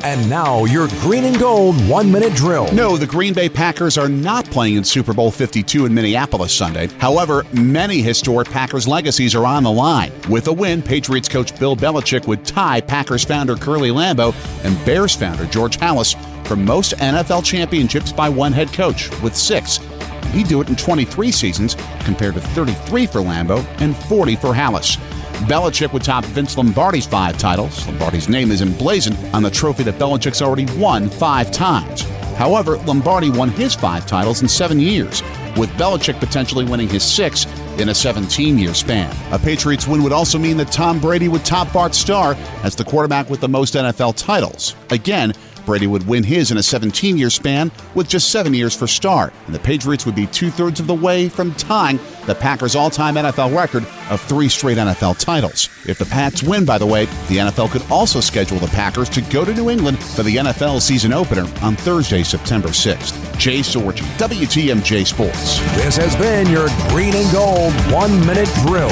And now, your green and gold one minute drill. No, the Green Bay Packers are not playing in Super Bowl 52 in Minneapolis Sunday. However, many historic Packers legacies are on the line. With a win, Patriots coach Bill Belichick would tie Packers founder Curly Lambeau and Bears founder George Halas for most NFL championships by one head coach, with six. He'd do it in 23 seasons, compared to 33 for Lambeau and 40 for Halas. Belichick would top Vince Lombardi's five titles. Lombardi's name is emblazoned on the trophy that Belichick's already won five times. However, Lombardi won his five titles in seven years, with Belichick potentially winning his six in a 17 year span. A Patriots win would also mean that Tom Brady would top Bart Starr as the quarterback with the most NFL titles. Again, Brady would win his in a 17 year span with just seven years for Starr, and the Patriots would be two thirds of the way from tying the Packers' all time NFL record of three straight NFL titles. If the Pats win, by the way, the NFL could also schedule the Packers to go to New England for the NFL season opener on Thursday, September 6th. Jay Sorgi, WTMJ Sports. This has been your green and gold one minute drill.